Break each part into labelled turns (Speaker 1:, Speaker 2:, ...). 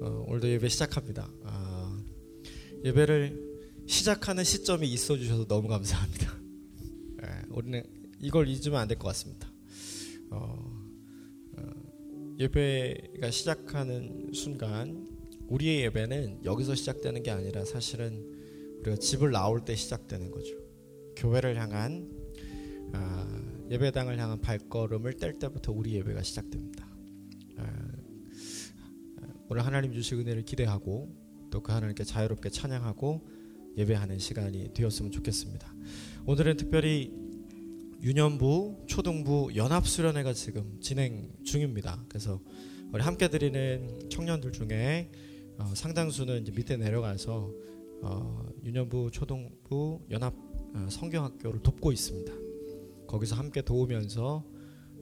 Speaker 1: 어, 오늘도 예배 시작합니다. 아, 예배를 시작하는 시점이 있어 주셔서 너무 감사합니다. 예, 우리는 이걸 잊으면 안 될 것 같습니다. 어, 어, 예배가 시작하는 순간 우리의 예배는 여기서 시작되는 게 아니라 사실은 우리가 집을 나올 때 시작되는 거죠. 교회를 향한 아, 예배당을 향한 발걸음을 뗄 때부터 우리 예배가 시작됩니다. 아, 오늘 하나님 주실 은혜를 기대하고 또 그 하나님께 자유롭게 찬양하고 예배하는 시간이 되었으면 좋겠습니다. 오늘은 특별히 유년부, 초등부 연합 수련회가 지금 진행 중입니다. 그래서 우리 함께 드리는 청년들 중에 어, 상당수는 이제 밑에 내려가서 어, 유년부, 초등부 연합 어, 성경학교를 돕고 있습니다. 거기서 함께 도우면서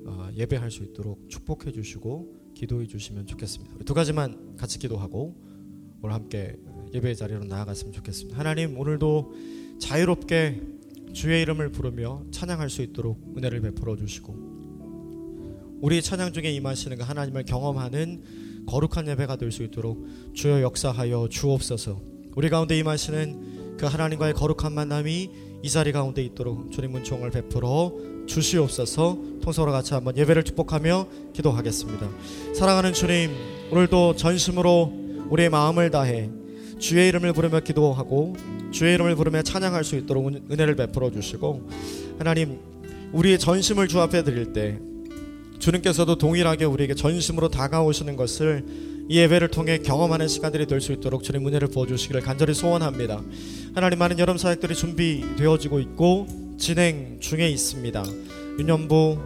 Speaker 1: 어, 예배할 수 있도록 축복해 주시고 기도해 주시면 좋겠습니다. 두 가지만 같이 기도하고 오늘 함께 예배의 자리로 나아갔으면 좋겠습니다. 하나님 오늘도 자유롭게 주의 이름을 부르며 찬양할 수 있도록 은혜를 베풀어 주시고 우리 찬양 중에 임하시는 그 하나님을 경험하는 거룩한 예배가 될 수 있도록 주여 역사하여 주옵소서. 우리 가운데 임하시는 그 하나님과의 거룩한 만남이 이 자리 가운데 있도록 주님 은총을 베풀어 주시옵소서. 통서로 같이 한번 예배를 축복하며 기도하겠습니다. 사랑하는 주님, 오늘도 전심으로 우리의 마음을 다해 주의 이름을 부르며 기도하고 주의 이름을 부르며 찬양할 수 있도록 은혜를 베풀어 주시고 하나님 우리의 전심을 주 앞에 드릴 때 주님께서도 동일하게 우리에게 전심으로 다가오시는 것을 이 예배를 통해 경험하는 시간들이 될 수 있도록 주님 은혜를 부어 주시기를 간절히 소원합니다. 하나님 많은 여름 사역들이 준비되어지고 있고 진행 중에 있습니다. 유년부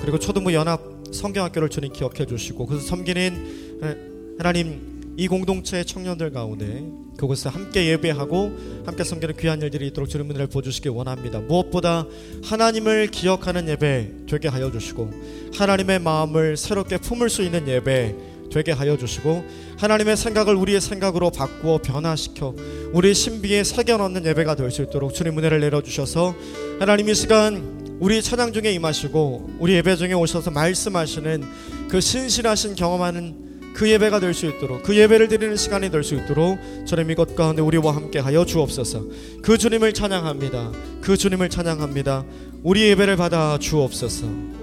Speaker 1: 그리고 초등부 연합 성경학교를 주님 기억해 주시고 그래서 섬기는 하나님 이 공동체 청년들 가운데 그곳에 함께 예배하고 함께 섬기는 귀한 일들이 있도록 주님 은혜를 부어주시기 원합니다. 무엇보다 하나님을 기억하는 예배 되게 하여 주시고 하나님의 마음을 새롭게 품을 수 있는 예배 되게 하여 주시고 하나님의 생각을 우리의 생각으로 바꾸어 변화시켜 우리 신비에 새겨 넣는 예배가 될 수 있도록 주님 은혜를 내려 주셔서 하나님 이 시간 우리 찬양 중에 임하시고 우리 예배 중에 오셔서 말씀하시는 그 신실하신 경험하는 그 예배가 될 수 있도록 그 예배를 드리는 시간이 될 수 있도록 주님 이것 가운데 우리와 함께 하여 주옵소서. 그 주님을 찬양합니다. 그 주님을 찬양합니다. 우리 예배를 받아 주옵소서.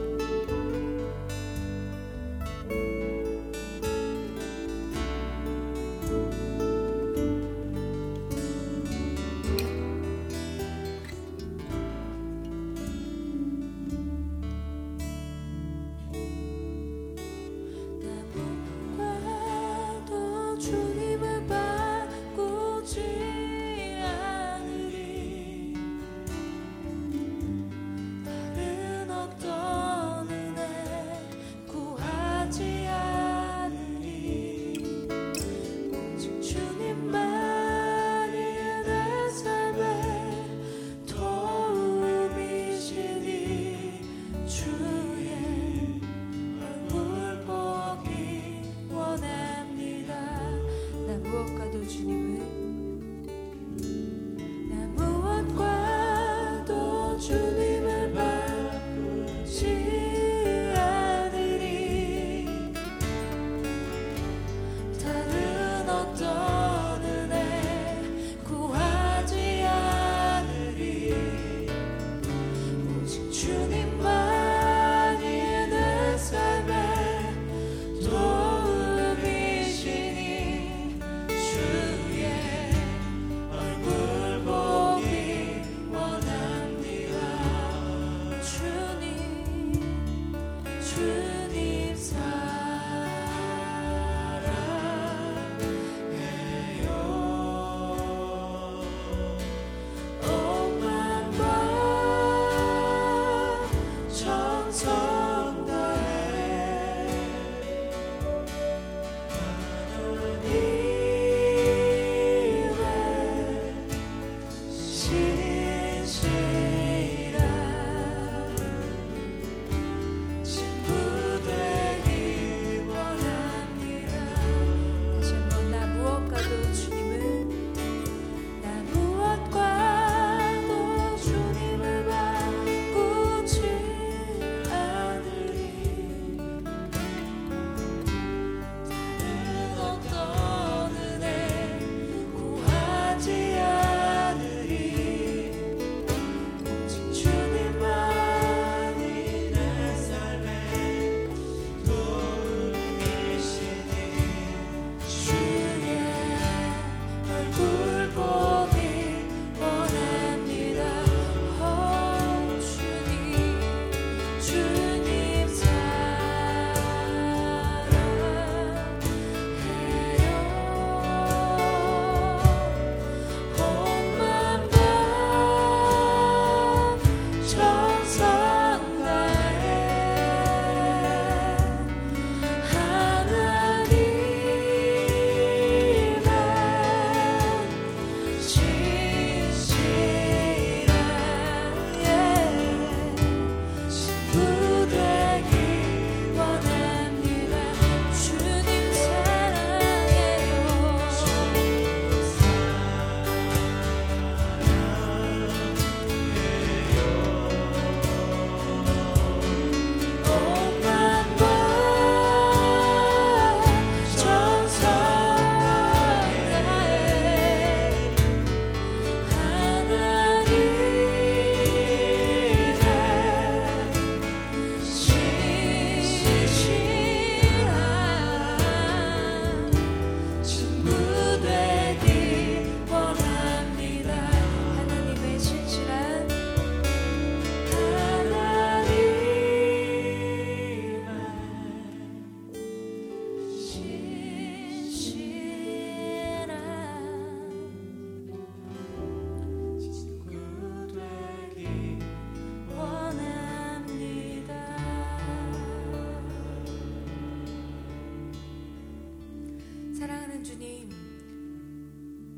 Speaker 2: 주님,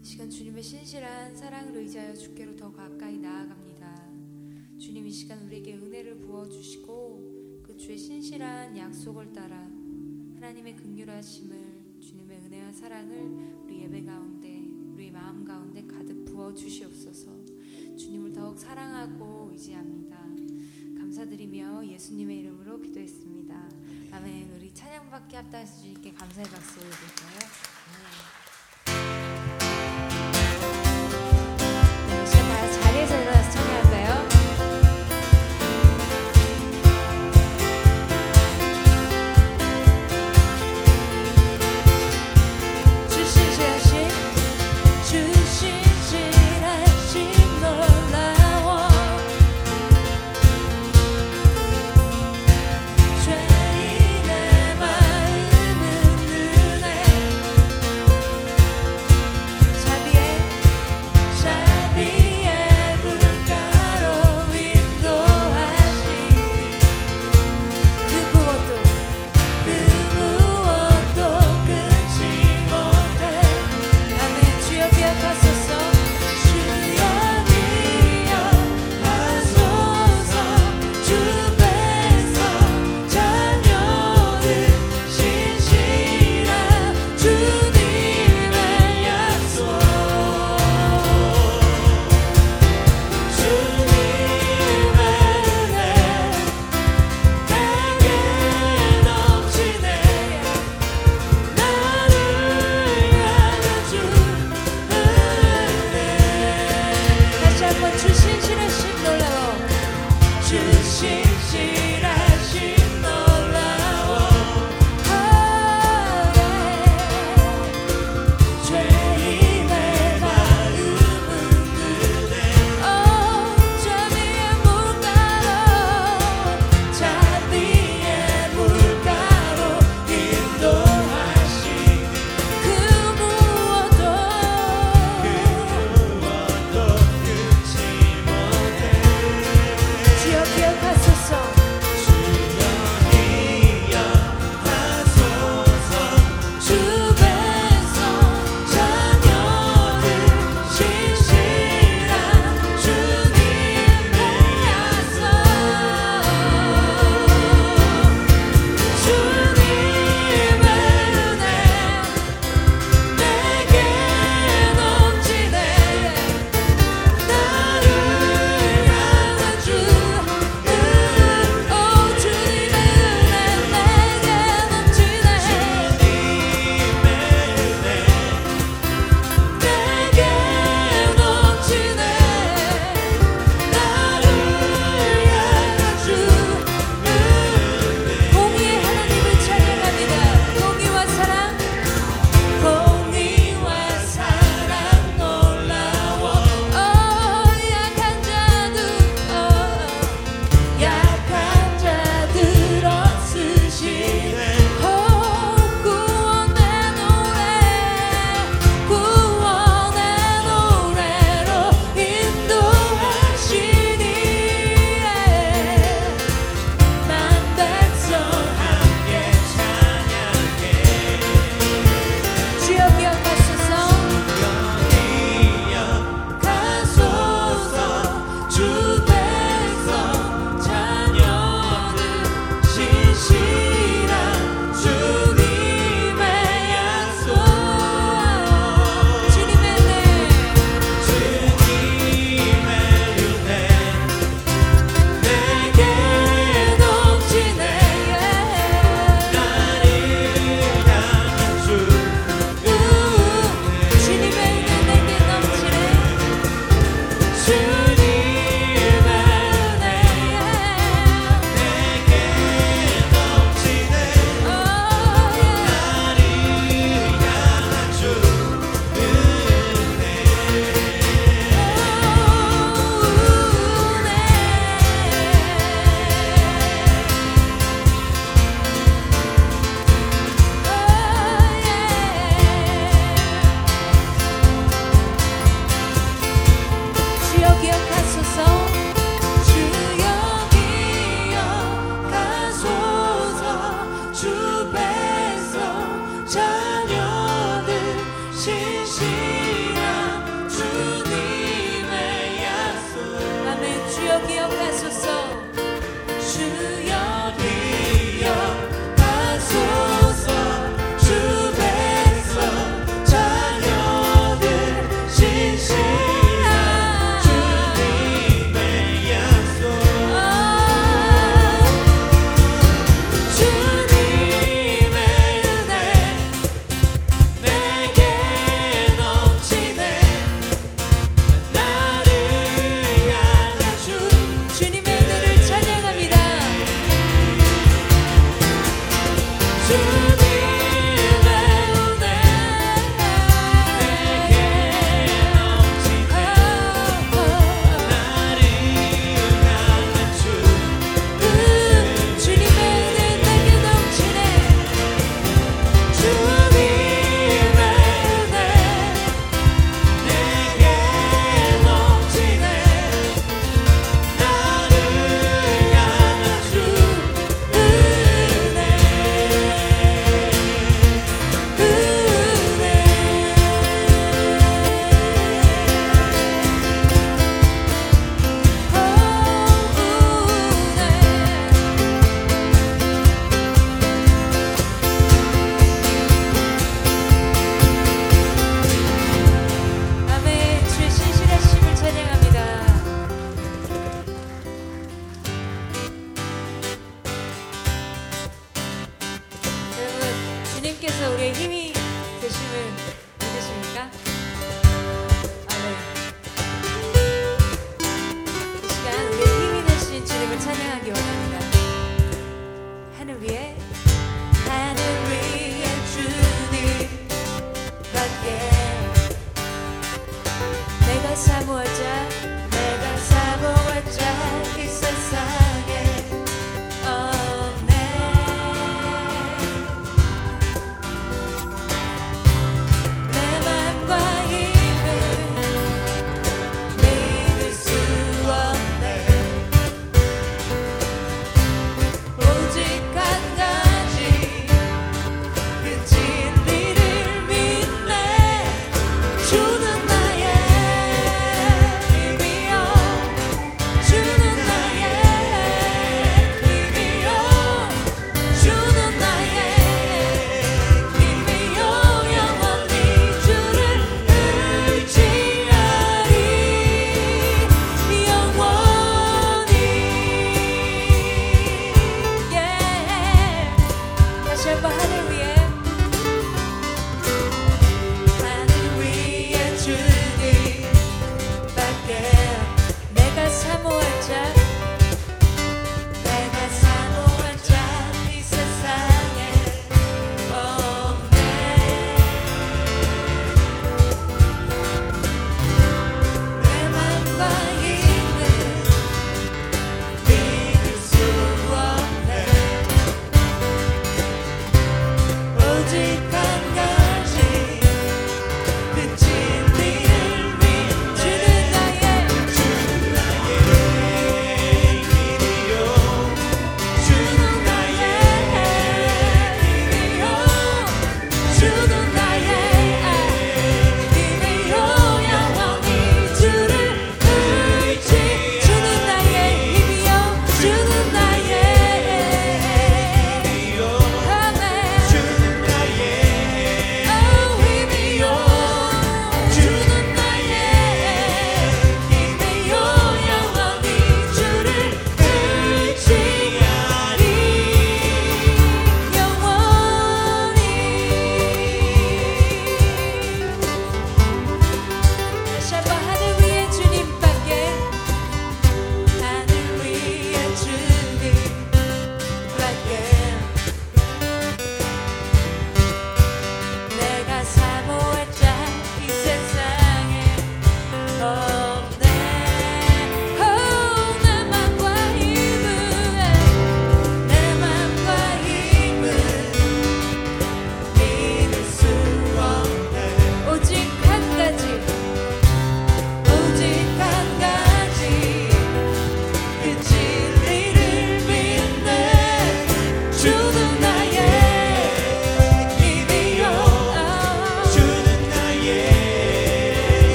Speaker 2: 이 시간 주님의 신실한 사랑을 의지하여 주께로 더 가까이 나아갑니다. 주님 이 시간 우리에게 은혜를 부어 주시고 그 주의 신실한 약속을 따라 하나님의 긍휼하심을 주님의 은혜와 사랑을 우리 예배 가운데 우리 마음 가운데 가득 부어 주시옵소서. 주님을 더욱 사랑하고 의지합니다. 감사드리며 예수님의 이름으로 기도했습니다. 아멘. 우리 찬양받기 합당해서 주님께 감사의 박수 올릴까요?